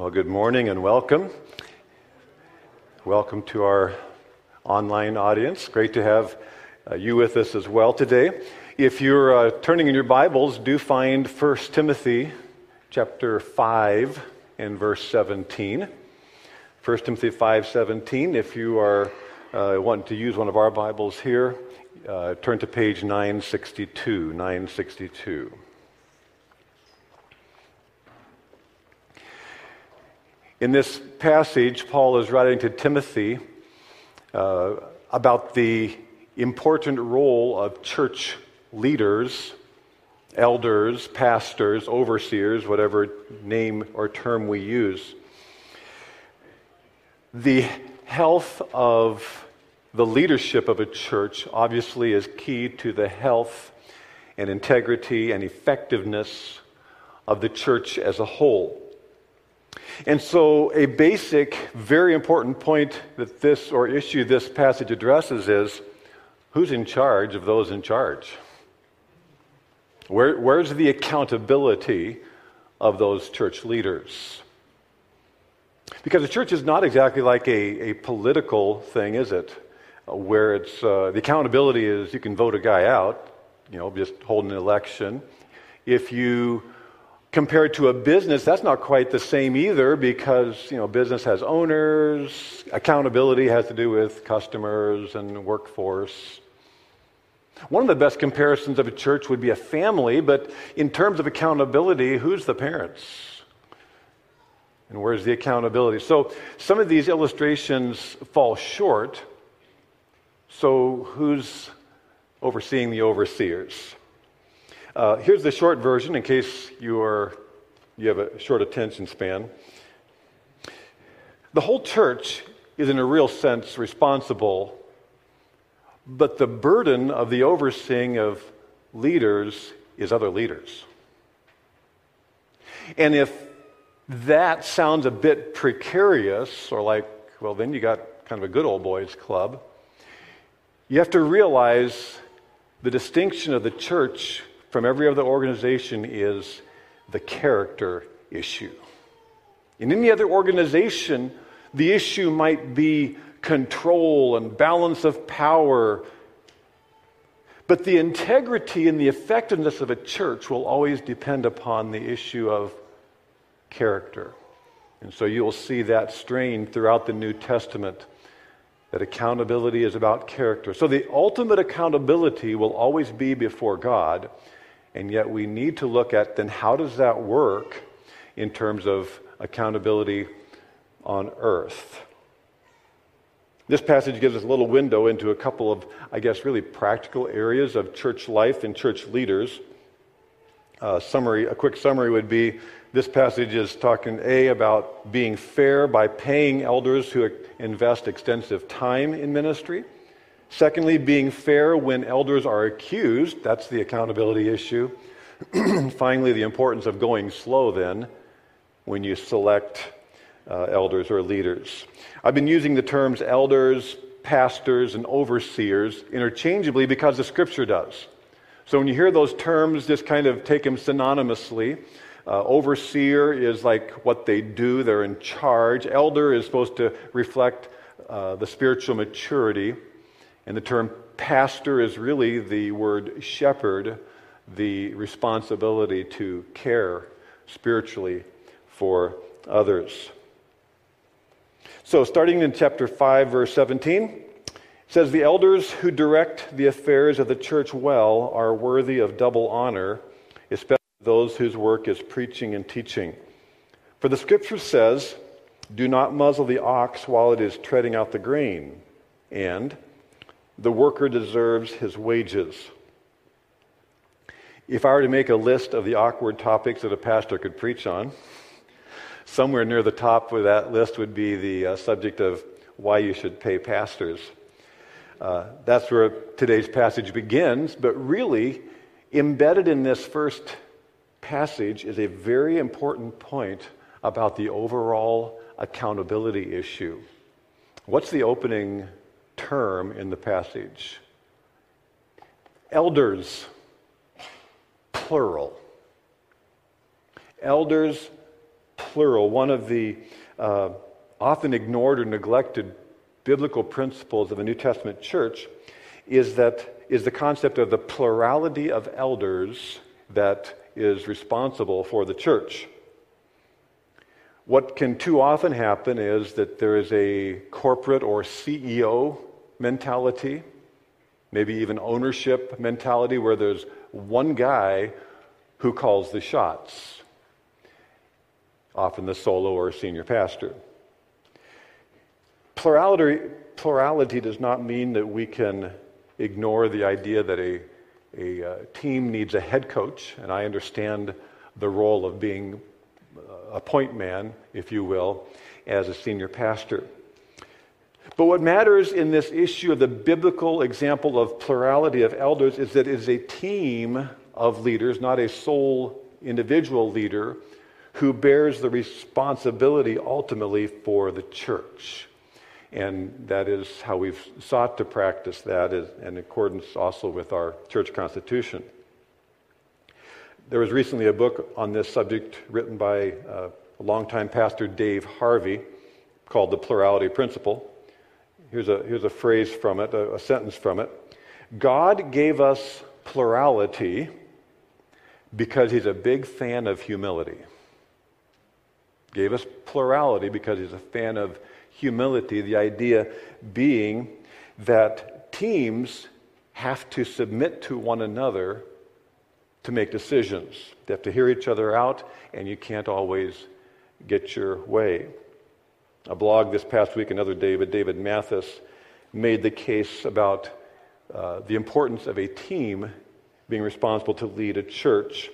Well, good morning and welcome. Welcome to our online audience. Great to have uh, you with us as well today. If you're uh, turning in your Bibles, do find 1 Timothy chapter 5 and verse 17. 1 Timothy 5:17. If you are uh, wanting to use one of our Bibles here, uh, turn to page 962. 962. In this passage, Paul is writing to Timothy uh, about the important role of church leaders, elders, pastors, overseers, whatever name or term we use. The health of the leadership of a church obviously is key to the health and integrity and effectiveness of the church as a whole. And so, a basic, very important point that this or issue this passage addresses is who's in charge of those in charge? Where, where's the accountability of those church leaders? Because the church is not exactly like a, a political thing, is it? Where it's uh, the accountability is you can vote a guy out, you know, just hold an election. If you compare it to a business, that's not quite the same either because, you know, business has owners, accountability has to do with customers and workforce. One of the best comparisons of a church would be a family, but in terms of accountability, who's the parents? And where's the accountability? So some of these illustrations fall short. So who's overseeing the overseers? Uh, here's the short version in case you, are, you have a short attention span. The whole church is, in a real sense, responsible, but the burden of the overseeing of leaders is other leaders. And if that sounds a bit precarious, or like, well, then you got kind of a good old boys club, you have to realize the distinction of the church from every other organization is the character issue. In any other organization, the issue might be control and balance of power. But the integrity and the effectiveness of a church will always depend upon the issue of character. And so you'll see that strain throughout the New Testament that accountability is about character. So the ultimate accountability will always be before God. And yet we need to look at then how does that work in terms of accountability on earth? This passage gives us a little window into a couple of, I guess, really practical areas of church life and church leaders. Uh, summary, a quick summary would be this passage is talking A about being fair by paying elders who invest extensive time in ministry. Secondly, being fair when elders are accused. That's the accountability issue. Finally, the importance of going slow then when you select uh, elders or leaders. I've been using the terms elders, pastors, and overseers interchangeably because the scripture does. So when you hear those terms, just kind of take them synonymously. Uh, overseer is like what they do, they're in charge. Elder is supposed to reflect uh, the spiritual maturity. And the term pastor is really the word shepherd, the responsibility to care spiritually for others. So, starting in chapter 5, verse 17, it says, The elders who direct the affairs of the church well are worthy of double honor, especially those whose work is preaching and teaching. For the scripture says, Do not muzzle the ox while it is treading out the grain, and the worker deserves his wages. If I were to make a list of the awkward topics that a pastor could preach on, somewhere near the top of that list would be the uh, subject of why you should pay pastors. Uh, that's where today's passage begins, but really, embedded in this first passage is a very important point about the overall accountability issue. What's the opening term in the passage. Elders, plural. Elders, plural. One of the uh, often ignored or neglected biblical principles of a New Testament church is that is the concept of the plurality of elders that is responsible for the church. What can too often happen is that there is a corporate or CEO mentality, maybe even ownership mentality, where there's one guy who calls the shots, often the solo or senior pastor. Plurality, plurality does not mean that we can ignore the idea that a, a uh, team needs a head coach, and I understand the role of being a point man, if you will, as a senior pastor. But what matters in this issue of the biblical example of plurality of elders is that it is a team of leaders, not a sole individual leader, who bears the responsibility ultimately for the church. And that is how we've sought to practice that in accordance also with our church constitution. There was recently a book on this subject written by uh, a longtime pastor, Dave Harvey, called The Plurality Principle. Here's a, here's a phrase from it, a, a sentence from it. God gave us plurality because he's a big fan of humility. Gave us plurality because he's a fan of humility, the idea being that teams have to submit to one another to make decisions. They have to hear each other out, and you can't always get your way. A blog this past week, another David, David Mathis, made the case about uh, the importance of a team being responsible to lead a church.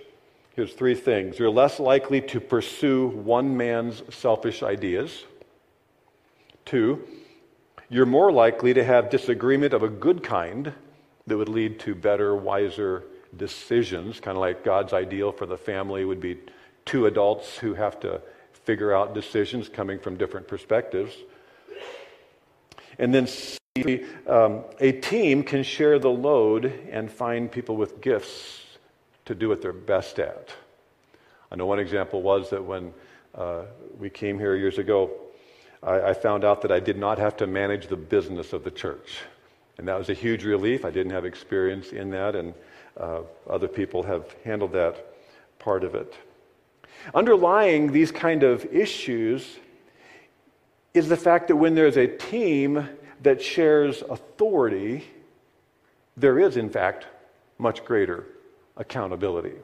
Here's three things you're less likely to pursue one man's selfish ideas. Two, you're more likely to have disagreement of a good kind that would lead to better, wiser decisions, kind of like God's ideal for the family would be two adults who have to figure out decisions coming from different perspectives. And then um, a team can share the load and find people with gifts to do what they're best at. I know one example was that when uh, we came here years ago, I, I found out that I did not have to manage the business of the church. And that was a huge relief. I didn't have experience in that, and uh, other people have handled that part of it. Underlying these kind of issues is the fact that when there's a team that shares authority, there is, in fact, much greater accountability.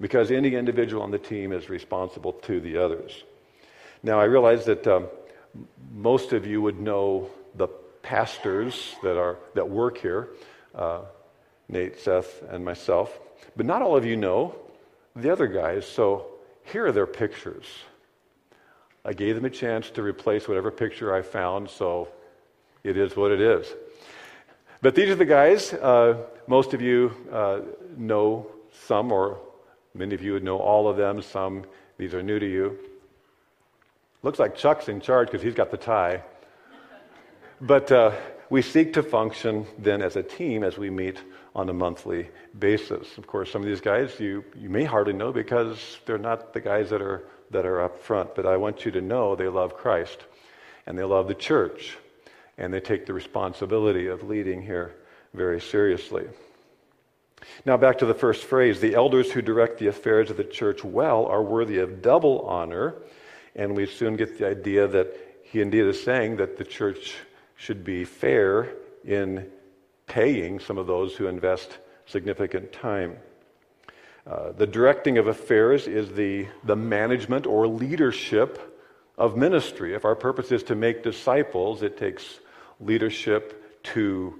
Because any individual on the team is responsible to the others. Now, I realize that um, most of you would know the pastors that, are, that work here uh, Nate, Seth, and myself. But not all of you know the other guys, so here are their pictures. I gave them a chance to replace whatever picture I found, so it is what it is. But these are the guys. Uh, most of you uh, know some, or many of you would know all of them. Some, these are new to you. Looks like Chuck's in charge because he's got the tie. But uh, we seek to function then as a team as we meet on a monthly basis. Of course, some of these guys you, you may hardly know because they're not the guys that are, that are up front. But I want you to know they love Christ and they love the church and they take the responsibility of leading here very seriously. Now, back to the first phrase the elders who direct the affairs of the church well are worthy of double honor and we soon get the idea that he indeed is saying that the church should be fair in paying some of those who invest significant time. Uh, the directing of affairs is the, the management or leadership of ministry. If our purpose is to make disciples, it takes leadership to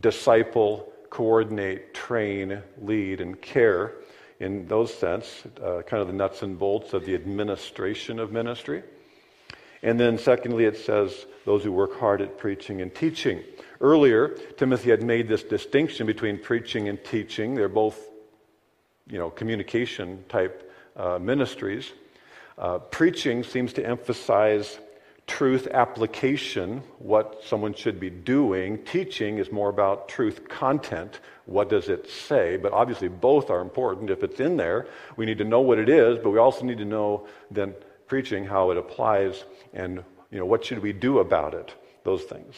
disciple, coordinate, train, lead, and care in those sense, uh, kind of the nuts and bolts of the administration of ministry. And then, secondly, it says those who work hard at preaching and teaching. Earlier, Timothy had made this distinction between preaching and teaching. They're both, you know, communication type uh, ministries. Uh, preaching seems to emphasize truth application, what someone should be doing. Teaching is more about truth content. What does it say? But obviously, both are important. If it's in there, we need to know what it is, but we also need to know then preaching how it applies and you know what should we do about it. Those things.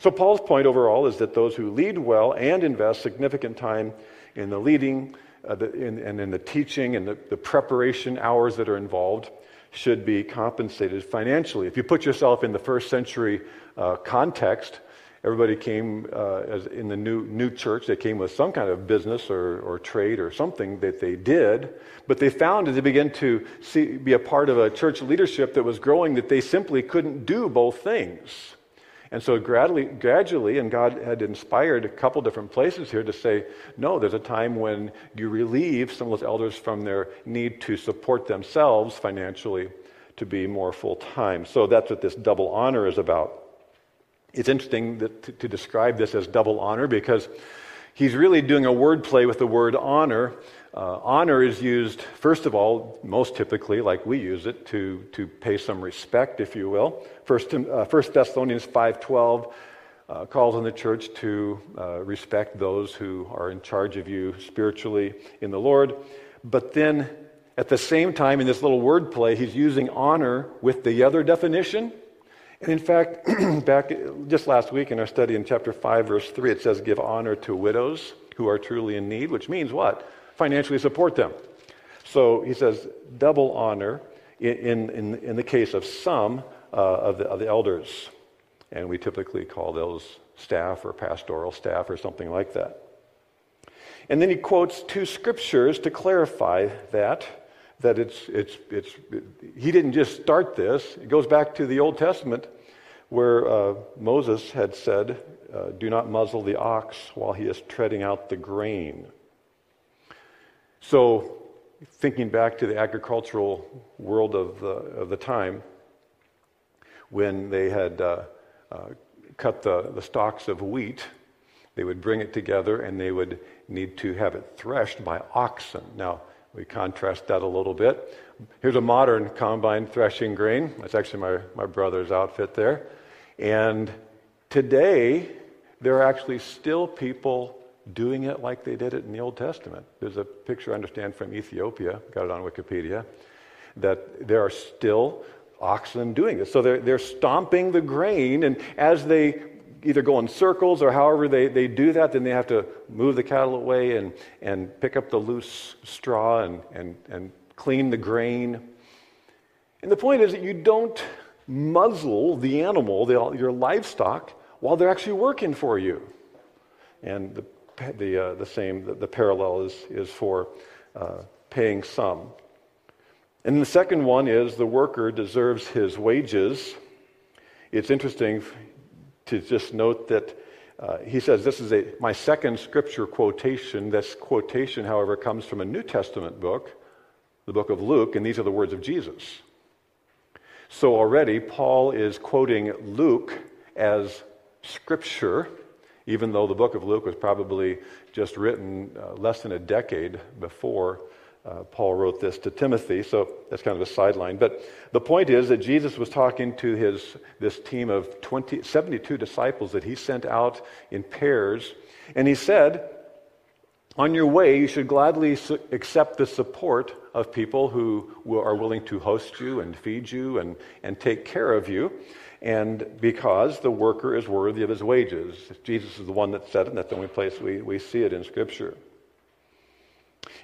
So Paul's point overall is that those who lead well and invest significant time in the leading uh, the, in, and in the teaching and the, the preparation hours that are involved should be compensated financially. If you put yourself in the first century uh, context, everybody came uh, as in the new, new church, they came with some kind of business or, or trade or something that they did. But they found as they began to see, be a part of a church leadership that was growing that they simply couldn't do both things. And so gradually, gradually, and God had inspired a couple different places here to say, no, there's a time when you relieve some of those elders from their need to support themselves financially to be more full time. So that's what this double honor is about. It's interesting that, to, to describe this as double honor because he's really doing a wordplay with the word honor. Uh, honor is used, first of all, most typically, like we use it, to, to pay some respect, if you will. First, uh, First Thessalonians 5.12 uh, calls on the church to uh, respect those who are in charge of you spiritually in the Lord. But then, at the same time, in this little wordplay, he's using honor with the other definition. And in fact, back just last week in our study in chapter 5, verse 3, it says, Give honor to widows who are truly in need, which means what? financially support them. So he says double honor in, in, in the case of some uh, of, the, of the elders. And we typically call those staff or pastoral staff or something like that. And then he quotes two scriptures to clarify that, that it's, it's, it's, it, he didn't just start this. It goes back to the Old Testament where uh, Moses had said, uh, Do not muzzle the ox while he is treading out the grain. So, thinking back to the agricultural world of the, of the time, when they had uh, uh, cut the, the stalks of wheat, they would bring it together and they would need to have it threshed by oxen. Now, we contrast that a little bit. Here's a modern combine threshing grain. That's actually my, my brother's outfit there. And today, there are actually still people doing it like they did it in the Old Testament. There's a picture, I understand, from Ethiopia, got it on Wikipedia, that there are still oxen doing this. So they're, they're stomping the grain, and as they either go in circles or however they, they do that, then they have to move the cattle away and, and pick up the loose straw and, and, and clean the grain. And the point is that you don't muzzle the animal, the, your livestock, while they're actually working for you. And the the, uh, the same, the, the, parallel is, is for uh, paying some. And the second one is the worker deserves his wages. It's interesting to just note that uh, he says this is a, my second scripture quotation. This quotation, however, comes from a New Testament book, the book of Luke, and these are the words of Jesus. So already, Paul is quoting Luke as scripture even though the book of Luke was probably just written uh, less than a decade before uh, Paul wrote this to Timothy. So that's kind of a sideline. But the point is that Jesus was talking to his, this team of 20, 72 disciples that he sent out in pairs. And he said, On your way, you should gladly su- accept the support of people who are willing to host you and feed you and, and take care of you and because the worker is worthy of his wages. Jesus is the one that said it, and that's the only place we, we see it in Scripture.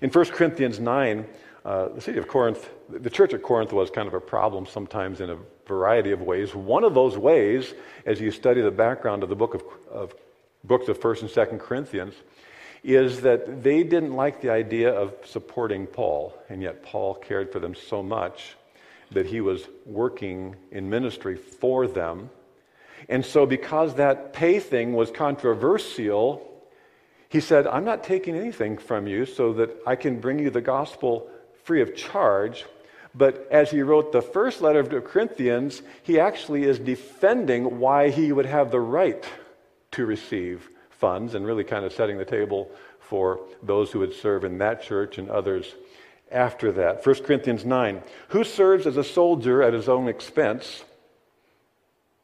In 1 Corinthians 9, uh, the city of Corinth, the church at Corinth was kind of a problem sometimes in a variety of ways. One of those ways, as you study the background of the book of, of books of 1st and 2nd Corinthians, is that they didn't like the idea of supporting Paul, and yet Paul cared for them so much that he was working in ministry for them. And so, because that pay thing was controversial, he said, I'm not taking anything from you so that I can bring you the gospel free of charge. But as he wrote the first letter to Corinthians, he actually is defending why he would have the right to receive funds and really kind of setting the table for those who would serve in that church and others after that. 1 Corinthians 9. Who serves as a soldier at his own expense?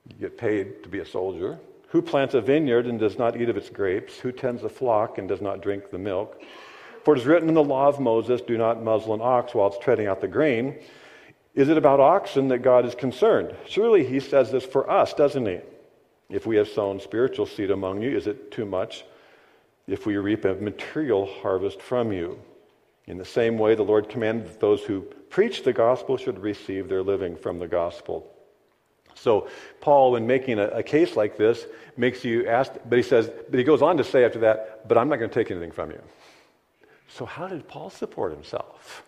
You get paid to be a soldier. Who plants a vineyard and does not eat of its grapes? Who tends a flock and does not drink the milk? For it is written in the law of Moses, Do not muzzle an ox while it's treading out the grain. Is it about oxen that God is concerned? Surely he says this for us, doesn't he? If we have sown spiritual seed among you, is it too much if we reap a material harvest from you? In the same way, the Lord commanded that those who preach the gospel should receive their living from the gospel. So, Paul, when making a, a, case like this, makes you ask, but he says, but he goes on to say after that, but I'm not going to take anything from you. So, how did Paul support himself?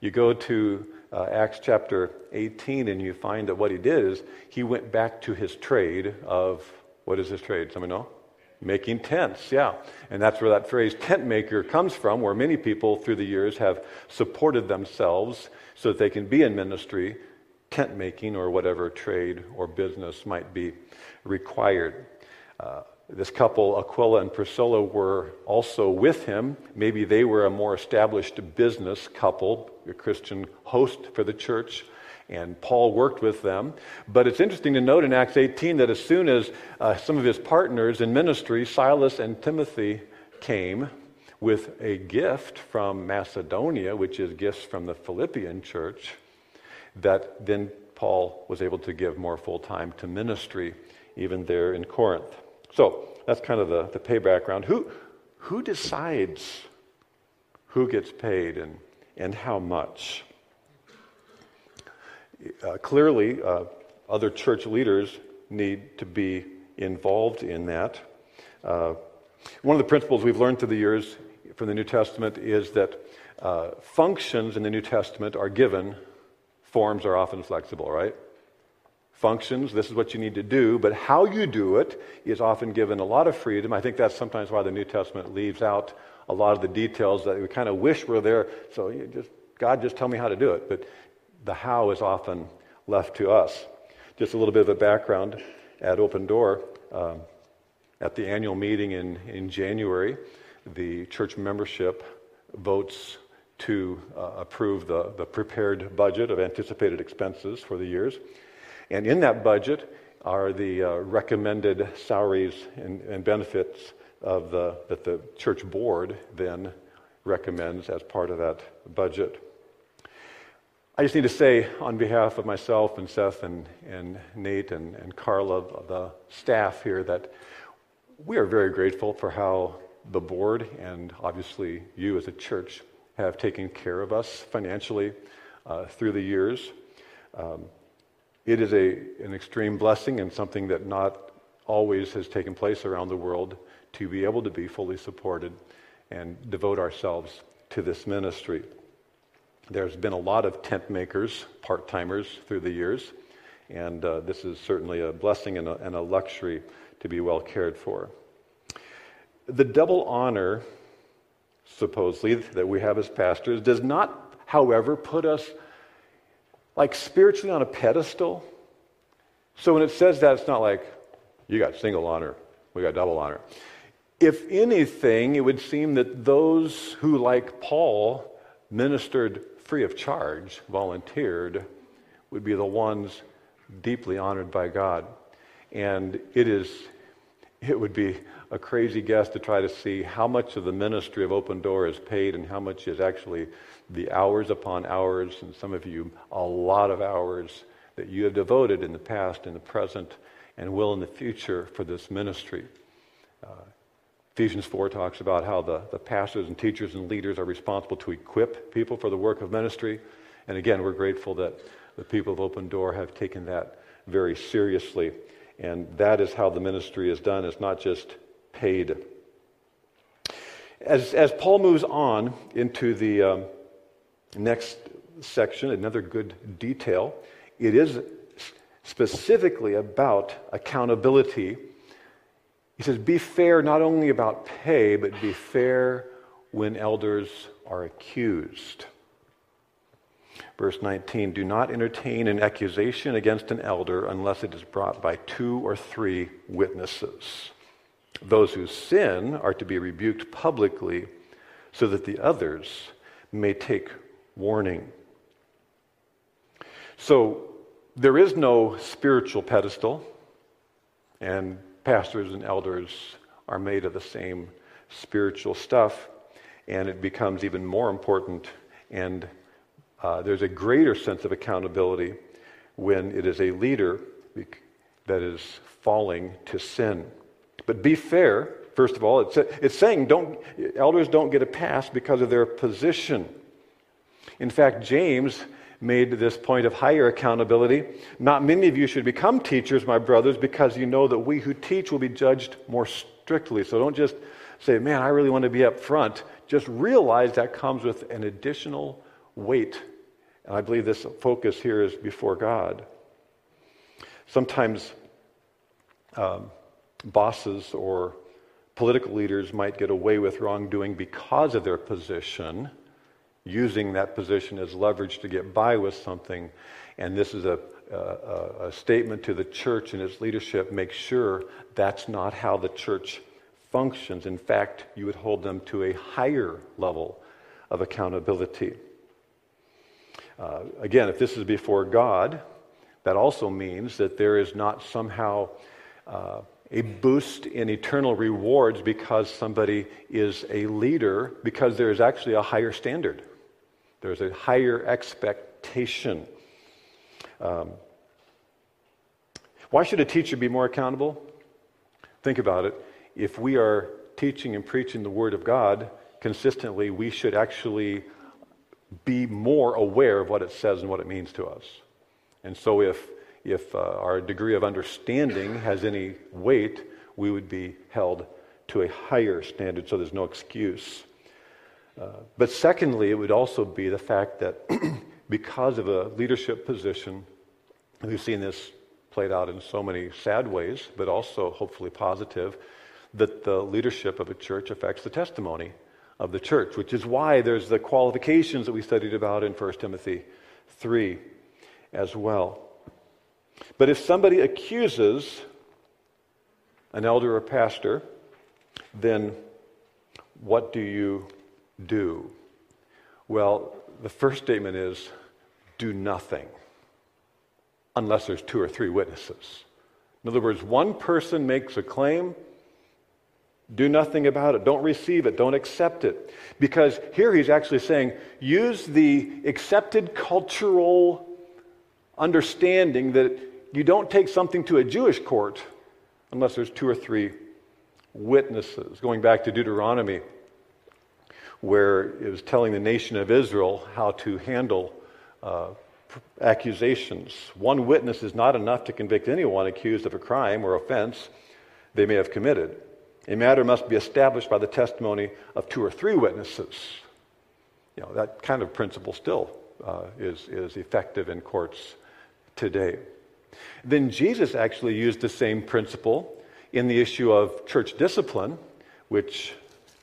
You go to uh, Acts chapter 18 and you find that what he did is he went back to his trade of, what is his trade? Somebody know? Making tents, yeah. And that's where that phrase tent maker comes from, where many people through the years have supported themselves so that they can be in ministry, tent making, or whatever trade or business might be required. Uh, this couple, Aquila and Priscilla, were also with him. Maybe they were a more established business couple, a Christian host for the church and Paul worked with them. But it's interesting to note in Acts 18 that as soon as uh, some of his partners in ministry, Silas and Timothy, came with a gift from Macedonia, which is gifts from the Philippian church, that then Paul was able to give more full time to ministry, even there in Corinth. So that's kind of the, the pay background. Who, who decides who gets paid and, and how much? uh, clearly, uh, other church leaders need to be involved in that. Uh, one of the principles we've learned through the years from the New Testament is that uh, functions in the New Testament are given, forms are often flexible, right? Functions, this is what you need to do, but how you do it is often given a lot of freedom. I think that's sometimes why the New Testament leaves out a lot of the details that we kind of wish were there. So just God, just tell me how to do it. But the how is often left to us. Just a little bit of a background at Open Door. Um, at the annual meeting in, in January, the church membership votes to uh, approve the, the prepared budget of anticipated expenses for the years. And in that budget are the uh, recommended salaries and, and benefits of the, that the church board then recommends as part of that budget. I just need to say, on behalf of myself and Seth and, and Nate and, and Carla, the staff here, that we are very grateful for how the board and obviously you as a church have taken care of us financially uh, through the years. Um, it is a, an extreme blessing and something that not always has taken place around the world to be able to be fully supported and devote ourselves to this ministry. There's been a lot of tent makers, part timers through the years, and uh, this is certainly a blessing and a, and a luxury to be well cared for. The double honor, supposedly, that we have as pastors does not, however, put us like spiritually on a pedestal. So when it says that, it's not like you got single honor, we got double honor. If anything, it would seem that those who, like Paul, ministered free of charge, volunteered, would be the ones deeply honored by God. And it is it would be a crazy guess to try to see how much of the ministry of Open Door is paid and how much is actually the hours upon hours, and some of you, a lot of hours that you have devoted in the past, in the present, and will in the future for this ministry. Uh, Ephesians 4 talks about how the, the pastors and teachers and leaders are responsible to equip people for the work of ministry. And again, we're grateful that the people of Open Door have taken that very seriously. And that is how the ministry is done. It's not just paid. As, as Paul moves on into the um, next section, another good detail, it is specifically about accountability he says, Be fair not only about pay, but be fair when elders are accused. Verse 19 Do not entertain an accusation against an elder unless it is brought by two or three witnesses. Those who sin are to be rebuked publicly so that the others may take warning. So there is no spiritual pedestal, and pastors and elders are made of the same spiritual stuff, and it becomes even more important, and uh, there's a greater sense of accountability when it is a leader that is falling to sin. But be fair, first of all, it's, it's saying don't, elders don't get a pass because of their position. In fact, James made this point of higher accountability. Not many of you should become teachers, my brothers, because you know that we who teach will be judged more strictly. So don't just say, man, I really want to be up front. Just realize that comes with an additional weight. And I believe this focus here is before God. Sometimes um, bosses or political leaders might get away with wrongdoing because of their position, using that position as leverage to get by with something. And this is a, a, a statement to the church and its leadership make sure that's not how the church functions. In fact, you would hold them to a higher level of accountability. Uh, again, if this is before God, that also means that there is not somehow uh, a boost in eternal rewards because somebody is a leader, because there is actually a higher standard. There's a higher expectation. Um, why should a teacher be more accountable? Think about it. If we are teaching and preaching the Word of God consistently, we should actually be more aware of what it says and what it means to us. And so, if if uh, our degree of understanding has any weight, we would be held to a higher standard, so there's no excuse. Uh, but secondly, it would also be the fact that because of a leadership position, we've seen this played out in so many sad ways, but also hopefully positive, that the leadership of a church affects the testimony of the church, which is why there's the qualifications that we studied about in 1 Timothy 3 as well. But if somebody accuses an elder or pastor, then what do you do? Well, the first statement is do nothing unless there's two or three witnesses. In other words, one person makes a claim, do nothing about it. Don't receive it. Don't accept it. Because here he's actually saying use the accepted cultural understanding that you don't take something to a Jewish court unless there's two or three witnesses. Going back to Deuteronomy, where it was telling the nation of Israel how to handle uh, accusations. One witness is not enough to convict anyone accused of a crime or offense they may have committed. A matter must be established by the testimony of two or three witnesses. You know, that kind of principle still uh, is, is effective in courts today. Then Jesus actually used the same principle in the issue of church discipline, which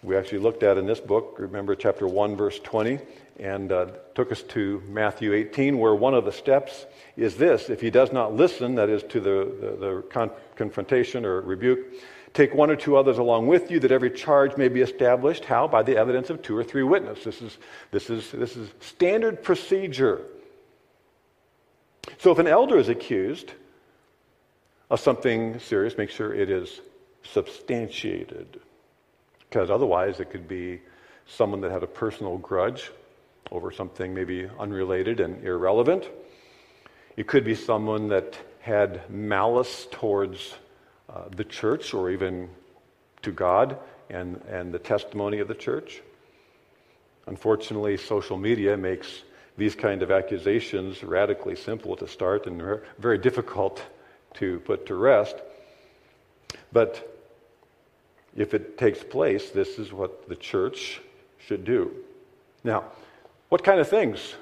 we actually looked at in this book. Remember chapter 1, verse 20, and uh, took us to Matthew 18, where one of the steps is this if he does not listen, that is to the, the, the con- confrontation or rebuke, take one or two others along with you that every charge may be established. How? By the evidence of two or three witnesses. This is, this is, this is standard procedure so if an elder is accused of something serious, make sure it is substantiated. Because otherwise, it could be someone that had a personal grudge over something maybe unrelated and irrelevant. It could be someone that had malice towards uh, the church or even to God and, and the testimony of the church. Unfortunately, social media makes these kind of accusations radically simple to start and very difficult to put to rest. But if it takes place, this is what the church should do. Now, what kind of things?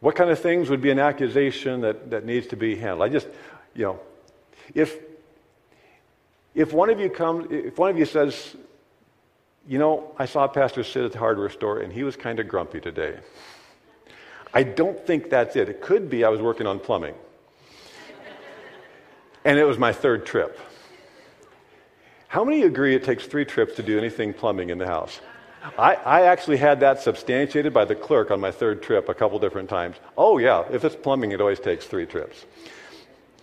What kind of things would be an accusation that, that needs to be handled? I just, you know, if if one of you comes, if one of you says, you know, I saw pastor sit at the hardware store and he was kind of grumpy today. I don't think that's it. It could be I was working on plumbing. and it was my third trip. How many agree it takes three trips to do anything plumbing in the house? I, I, actually had that substantiated by the clerk on my third trip a couple different times. Oh, yeah, if it's plumbing, it always takes three trips.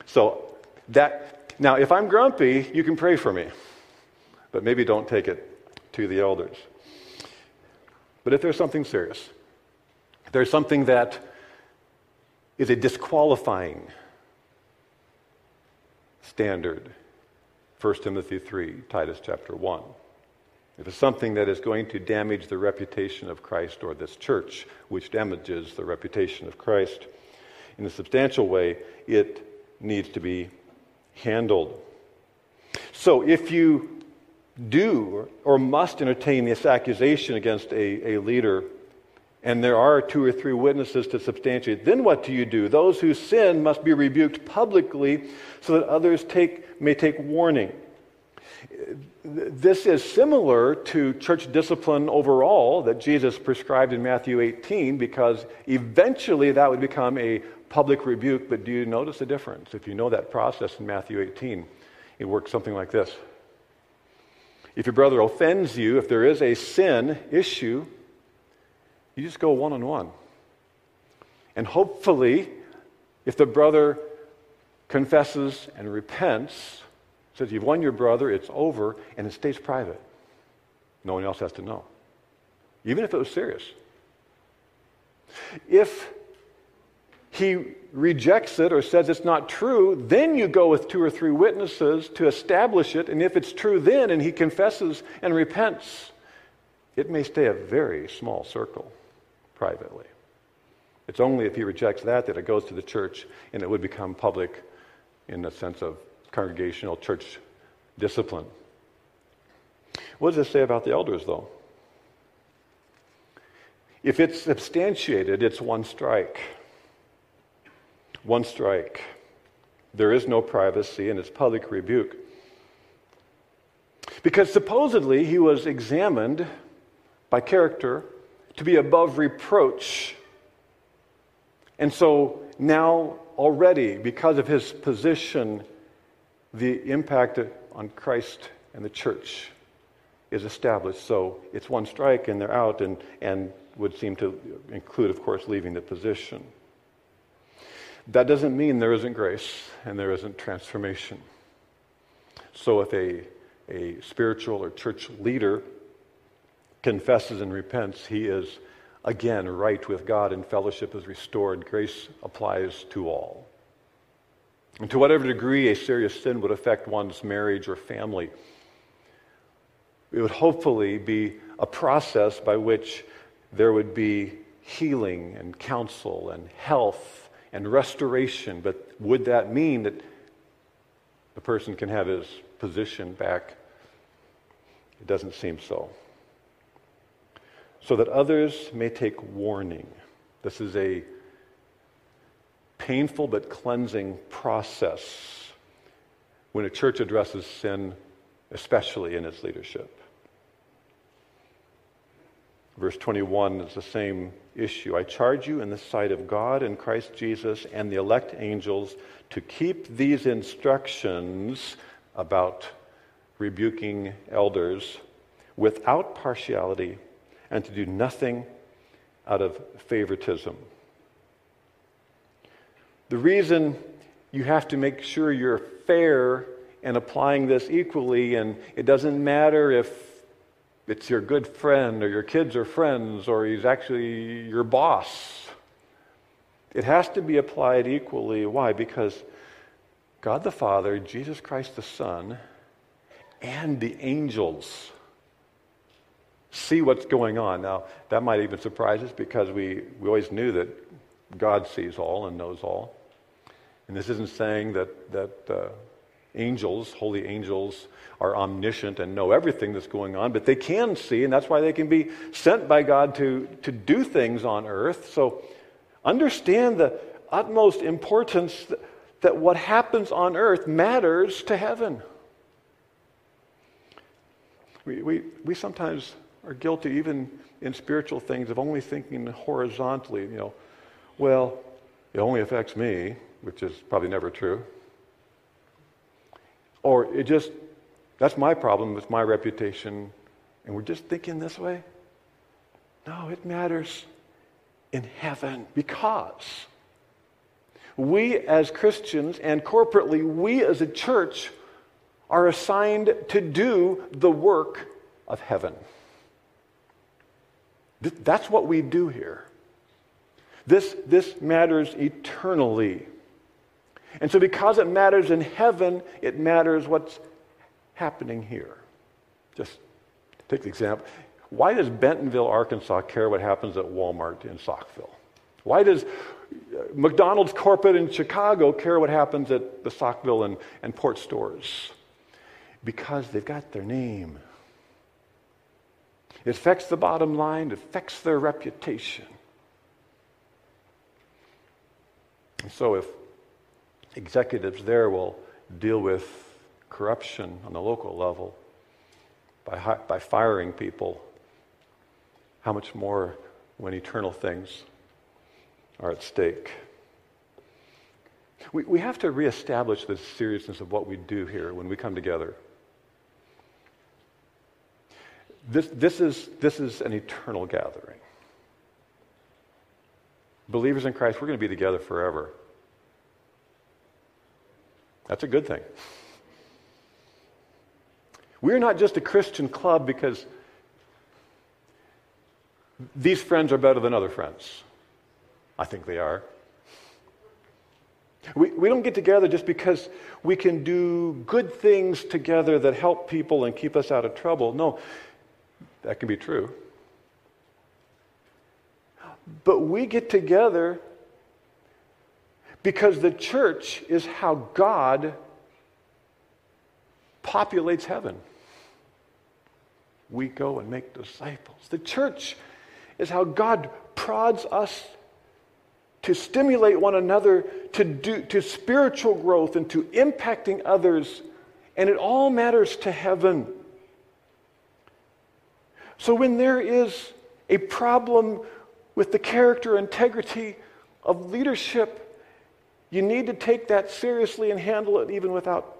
So, that, now, if I'm grumpy, you can pray for me, but maybe don't take it to the elders. But if there's something serious, there's something that is a disqualifying standard. 1 Timothy 3, Titus chapter 1. If it's something that is going to damage the reputation of Christ or this church, which damages the reputation of Christ in a substantial way, it needs to be handled. So if you do or must entertain this accusation against a, a leader, and there are two or three witnesses to substantiate, then what do you do? Those who sin must be rebuked publicly so that others take, may take warning. This is similar to church discipline overall that Jesus prescribed in Matthew 18 because eventually that would become a public rebuke. But do you notice the difference? If you know that process in Matthew 18, it works something like this. If your brother offends you, if there is a sin issue, you just go one on one. And hopefully, if the brother confesses and repents, says you've won your brother, it's over, and it stays private. No one else has to know, even if it was serious. If he rejects it or says it's not true, then you go with two or three witnesses to establish it. And if it's true then and he confesses and repents, it may stay a very small circle privately. It's only if he rejects that that it goes to the church and it would become public in the sense of congregational church discipline. What does this say about the elders, though? If it's substantiated, it's one strike. One strike. There is no privacy and it's public rebuke. Because supposedly he was examined by character to be above reproach. And so now, already, because of his position, the impact on Christ and the church is established. So it's one strike and they're out, and, and would seem to include, of course, leaving the position. That doesn't mean there isn't grace and there isn't transformation. So if a, a spiritual or church leader confesses and repents, he is again right with God and fellowship is restored. Grace applies to all. And to whatever degree a serious sin would affect one's marriage or family, it would hopefully be a process by which there would be healing and counsel and health and restoration. But would that mean that the person can have his position back? It doesn't seem so so that others may take warning. This is a painful but cleansing process when a church addresses sin, especially in its leadership. Verse 21 is the same issue. I charge you in the sight of God and Christ Jesus and the elect angels to keep these instructions about rebuking elders without partiality and to do nothing out of favoritism. The reason you have to make sure you're fair and applying this equally, and it doesn't matter if it's your good friend or your kids are friends or he's actually your boss. It has to be applied equally. Why? Because God the Father, Jesus Christ the Son, and the angels see what's going on. Now, that might even surprise us because we, we always knew that God sees all and knows all. And this isn't saying that, that uh, angels, holy angels, are omniscient and know everything that's going on, but they can see, and that's why they can be sent by God to, to do things on earth. So understand the utmost importance that, that what happens on earth matters to heaven. We, we, we sometimes are guilty, even in spiritual things, of only thinking horizontally. You know, well, it only affects me, which is probably never true. Or it just, that's my problem, it's my reputation. And we're just thinking this way. No, it matters in heaven because we as Christians and corporately, we as a church are assigned to do the work of heaven. That's what we do here. This, this matters eternally. And so, because it matters in heaven, it matters what's happening here. Just take the example. Why does Bentonville, Arkansas care what happens at Walmart in Saukville? Why does uh, McDonald's corporate in Chicago care what happens at the Saukville and, and port stores? Because they've got their name. It affects the bottom line, it affects their reputation. And so, if executives there will deal with corruption on the local level by, by firing people, how much more when eternal things are at stake? We, we have to reestablish the seriousness of what we do here when we come together. This, this, is, this is an eternal gathering. Believers in Christ, we're going to be together forever. That's a good thing. We're not just a Christian club because these friends are better than other friends. I think they are. We, we don't get together just because we can do good things together that help people and keep us out of trouble. No, that can be true. But we get together because the church is how God populates heaven. We go and make disciples. The church is how God prods us to stimulate one another to do to spiritual growth and to impacting others and it all matters to heaven so when there is a problem with the character integrity of leadership you need to take that seriously and handle it even without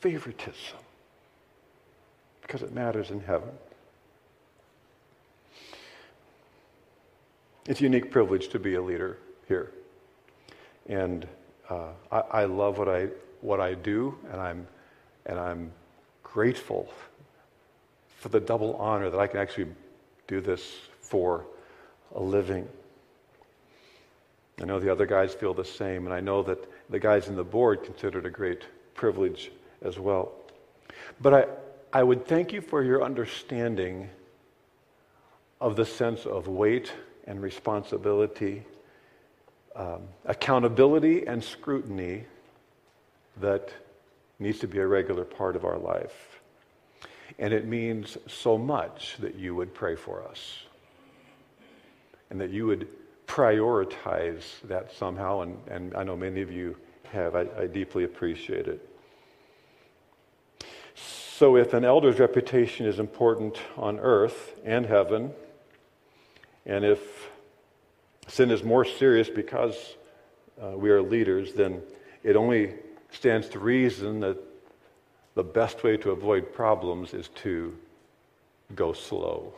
favoritism because it matters in heaven it's a unique privilege to be a leader here. And uh, I, I, love what I, what I do, and I'm, and I'm grateful for the double honor that I can actually do this for a living. I know the other guys feel the same, and I know that the guys in the board consider it a great privilege as well. But I, I would thank you for your understanding of the sense of weight and responsibility um, accountability and scrutiny that needs to be a regular part of our life. And it means so much that you would pray for us and that you would prioritize that somehow. And, and I know many of you have. I, I deeply appreciate it. So, if an elder's reputation is important on earth and heaven, and if sin is more serious because uh, we are leaders, then it only stands to reason that the best way to avoid problems is to go slow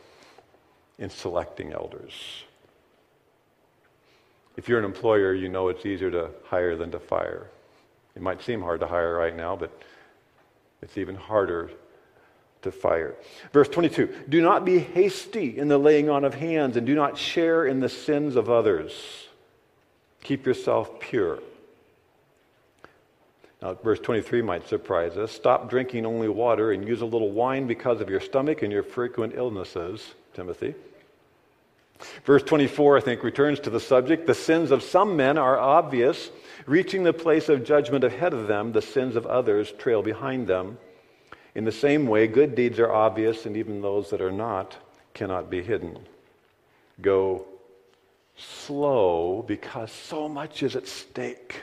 in selecting elders. If you're an employer, you know it's easier to hire than to fire. It might seem hard to hire right now, but it's even harder to fire. Verse 22 Do not be hasty in the laying on of hands, and do not share in the sins of others. Keep yourself pure. Now, verse 23 might surprise us. Stop drinking only water and use a little wine because of your stomach and your frequent illnesses, Timothy. Verse 24, I think, returns to the subject. The sins of some men are obvious, reaching the place of judgment ahead of them. The sins of others trail behind them. In the same way, good deeds are obvious, and even those that are not cannot be hidden. Go slow because so much is at stake.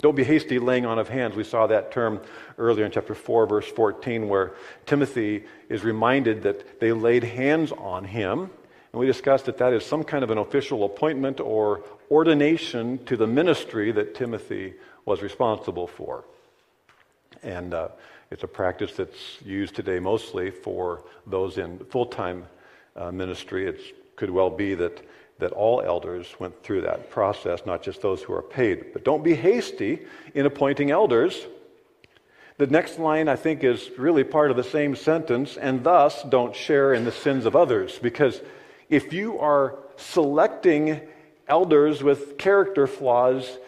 Don't be hasty laying on of hands. We saw that term earlier in chapter 4, verse 14, where Timothy is reminded that they laid hands on him. And we discussed that that is some kind of an official appointment or ordination to the ministry that Timothy was responsible for. And uh, it's a practice that's used today mostly for those in full time uh, ministry. It could well be that, that all elders went through that process, not just those who are paid. But don't be hasty in appointing elders. The next line, I think, is really part of the same sentence, and thus don't share in the sins of others. Because if you are selecting elders with character flaws,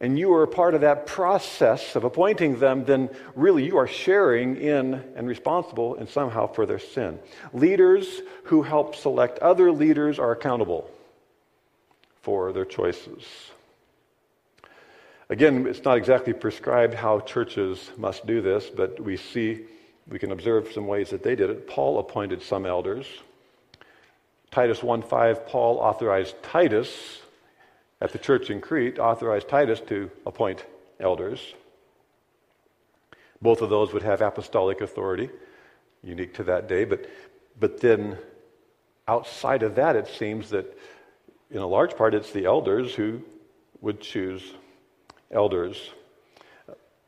and you are a part of that process of appointing them, then really you are sharing in and responsible and somehow for their sin. Leaders who help select other leaders are accountable for their choices. Again, it's not exactly prescribed how churches must do this, but we see, we can observe some ways that they did it. Paul appointed some elders. Titus 1:5, Paul authorized Titus at the church in Crete, authorized Titus to appoint elders. Both of those would have apostolic authority, unique to that day. But, but then outside of that, it seems that in a large part it's the elders who would choose elders.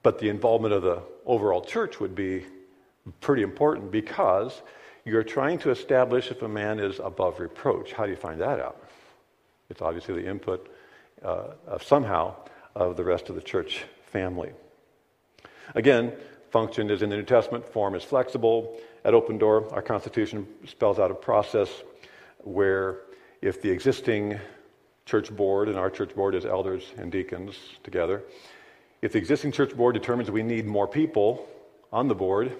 But the involvement of the overall church would be pretty important because you're trying to establish if a man is above reproach. How do you find that out? It's obviously the input uh, of somehow of the rest of the church family. Again, function is in the New Testament, form is flexible. At Open Door, our Constitution spells out a process where if the existing church board, and our church board is elders and deacons together, if the existing church board determines we need more people on the board,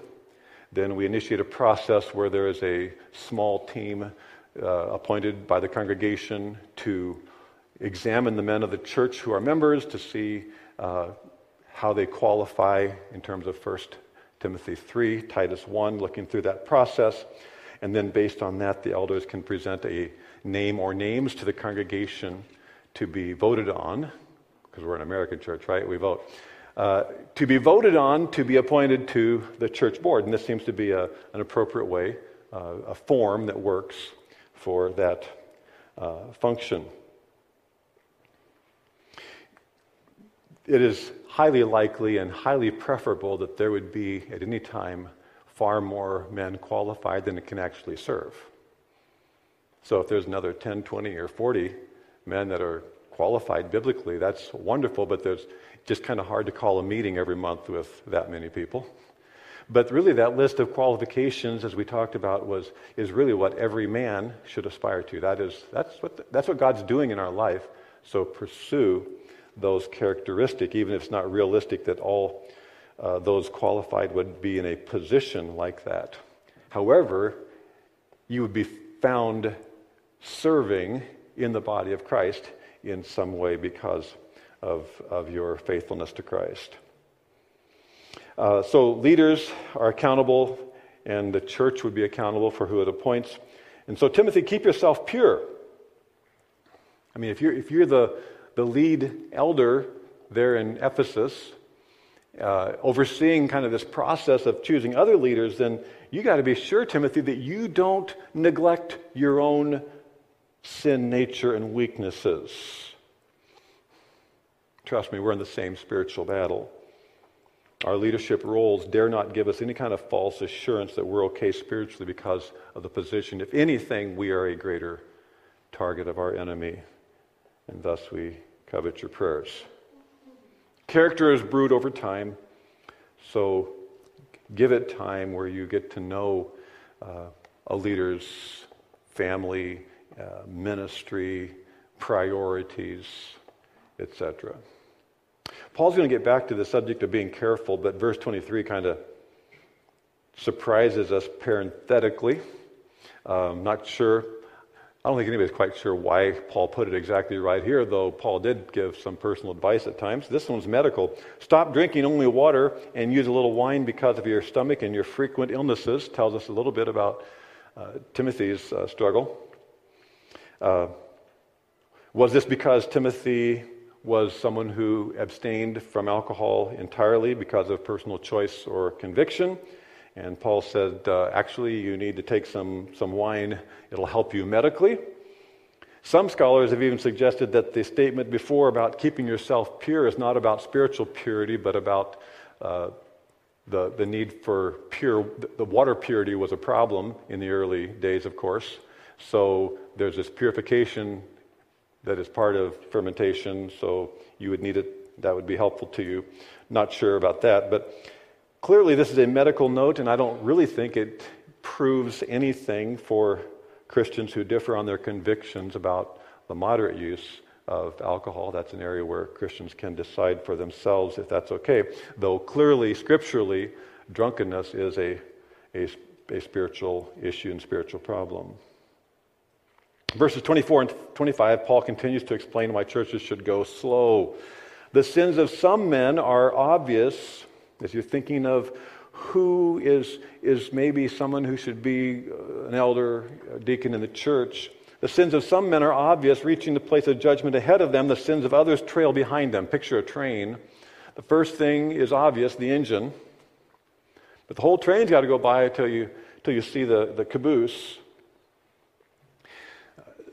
then we initiate a process where there is a small team uh, appointed by the congregation to examine the men of the church who are members to see uh, how they qualify in terms of 1 Timothy 3, Titus 1, looking through that process. And then, based on that, the elders can present a name or names to the congregation to be voted on, because we're an American church, right? We vote. Uh, to be voted on to be appointed to the church board. And this seems to be a, an appropriate way, uh, a form that works for that uh, function. It is highly likely and highly preferable that there would be, at any time, far more men qualified than it can actually serve. So if there's another 10, 20, or 40 men that are qualified biblically, that's wonderful, but there's just kind of hard to call a meeting every month with that many people. But really, that list of qualifications, as we talked about, was, is really what every man should aspire to. That is, that's, what the, that's what God's doing in our life. So pursue those characteristics, even if it's not realistic that all uh, those qualified would be in a position like that. However, you would be found serving in the body of Christ in some way because of, of your faithfulness to Christ. Uh, so, leaders are accountable, and the church would be accountable for who it appoints. And so, Timothy, keep yourself pure. I mean, if you're, if you're the, the lead elder there in Ephesus, uh, overseeing kind of this process of choosing other leaders, then you got to be sure, Timothy, that you don't neglect your own sin nature and weaknesses. Trust me, we're in the same spiritual battle. Our leadership roles dare not give us any kind of false assurance that we're okay spiritually because of the position. If anything, we are a greater target of our enemy, and thus we covet your prayers. Character is brewed over time, so give it time where you get to know uh, a leader's family, uh, ministry, priorities, etc. Paul's going to get back to the subject of being careful, but verse 23 kind of surprises us parenthetically. Um, not sure I don't think anybody's quite sure why Paul put it exactly right here, though Paul did give some personal advice at times. This one's medical. Stop drinking only water and use a little wine because of your stomach and your frequent illnesses. Tells us a little bit about uh, Timothy's uh, struggle. Uh, was this because Timothy was someone who abstained from alcohol entirely because of personal choice or conviction? And Paul said, uh, actually, you need to take some, some wine, it'll help you medically. Some scholars have even suggested that the statement before about keeping yourself pure is not about spiritual purity, but about uh, the, the need for pure, the water purity was a problem in the early days, of course. So there's this purification that is part of fermentation, so you would need it. That would be helpful to you. Not sure about that, but clearly this is a medical note, and I don't really think it proves anything for Christians who differ on their convictions about the moderate use of alcohol. That's an area where Christians can decide for themselves if that's okay. Though clearly, scripturally, drunkenness is a, a, a spiritual issue and spiritual problem. Verses 24 and 25, Paul continues to explain why churches should go slow. The sins of some men are obvious as you're thinking of who is, is maybe someone who should be uh, an elder, a deacon in the church. The sins of some men are obvious, reaching the place of judgment ahead of them. The sins of others trail behind them. Picture a train. The first thing is obvious the engine. But the whole train's got to go by until you, until you see the, the caboose.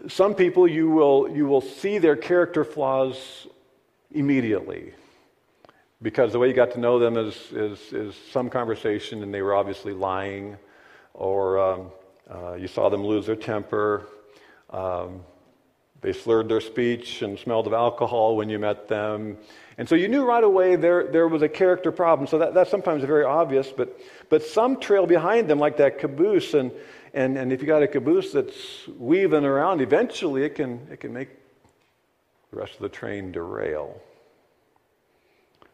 Some people, you will, you will see their character flaws immediately because the way you got to know them is, is, is some conversation and they were obviously lying, or um, uh, you saw them lose their temper. Um, they slurred their speech and smelled of alcohol when you met them. And so you knew right away there, there was a character problem. So that, that's sometimes very obvious, but, but some trail behind them like that caboose. And, and, and if you got a caboose that's weaving around, eventually it can, it can make the rest of the train derail.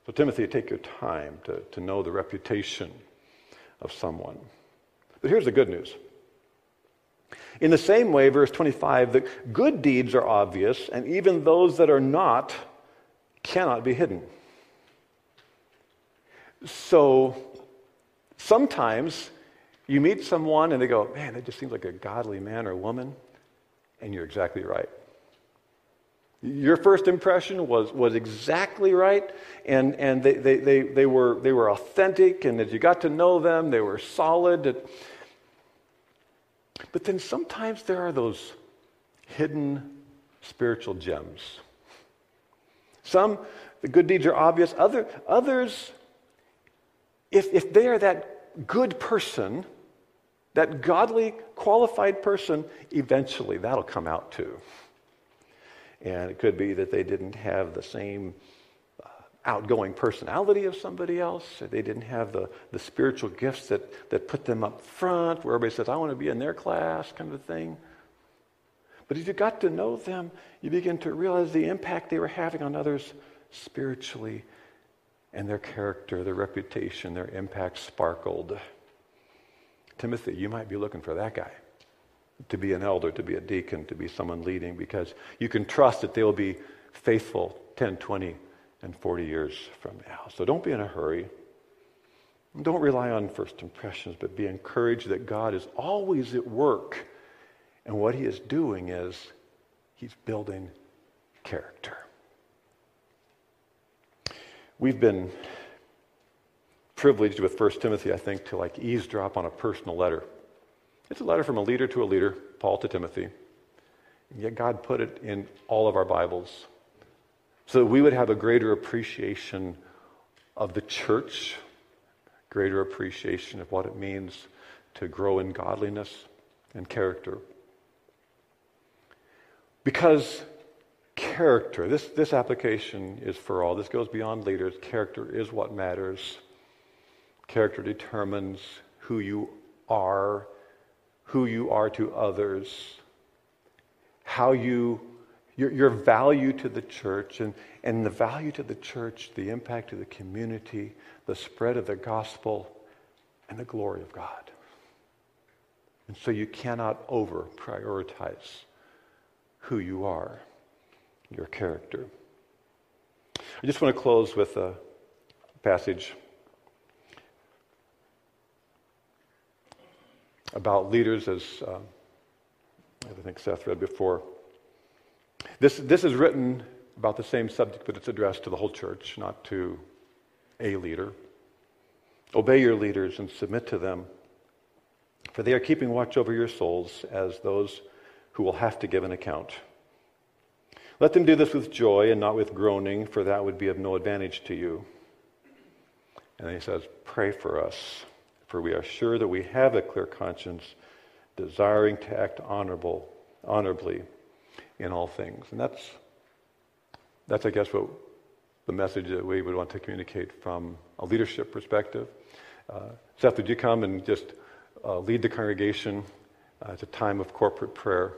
So, Timothy, take your time to, to know the reputation of someone. But here's the good news. In the same way, verse 25, the good deeds are obvious, and even those that are not cannot be hidden. So sometimes you meet someone and they go, Man, that just seems like a godly man or woman. And you're exactly right. Your first impression was, was exactly right, and, and they, they, they, they, were, they were authentic, and as you got to know them, they were solid. But then sometimes there are those hidden spiritual gems. Some, the good deeds are obvious. Other, others, if, if they are that good person, that godly, qualified person, eventually that'll come out too. And it could be that they didn't have the same uh, outgoing personality of somebody else. They didn't have the, the spiritual gifts that, that put them up front, where everybody says, I want to be in their class, kind of thing. But as you got to know them, you begin to realize the impact they were having on others spiritually and their character, their reputation, their impact sparkled. Timothy, you might be looking for that guy to be an elder, to be a deacon, to be someone leading, because you can trust that they'll be faithful 10, 20, and 40 years from now. So don't be in a hurry. Don't rely on first impressions, but be encouraged that God is always at work. And what he is doing is he's building character. We've been privileged with 1 Timothy, I think, to like eavesdrop on a personal letter it's a letter from a leader to a leader, Paul to Timothy. And yet God put it in all of our Bibles so that we would have a greater appreciation of the church, greater appreciation of what it means to grow in godliness and character. Because character, this, this application is for all. This goes beyond leaders. Character is what matters. Character determines who you are who you are to others, how you, your, your value to the church, and, and the value to the church, the impact to the community, the spread of the gospel, and the glory of God. And so you cannot over prioritize who you are, your character. I just want to close with a passage about leaders, as uh, I think Seth read before. This, this is written about the same subject, but it's addressed to the whole church, not to a leader. Obey your leaders and submit to them, for they are keeping watch over your souls as those who will have to give an account. Let them do this with joy and not with groaning, for that would be of no advantage to you. And he says, Pray for us for we are sure that we have a clear conscience desiring to act honorable, honorably in all things. And that's, that's I guess, what the message that we would want to communicate from a leadership perspective. Uh, Seth, would you come and just uh, lead the congregation? Uh, it's a time of corporate prayer.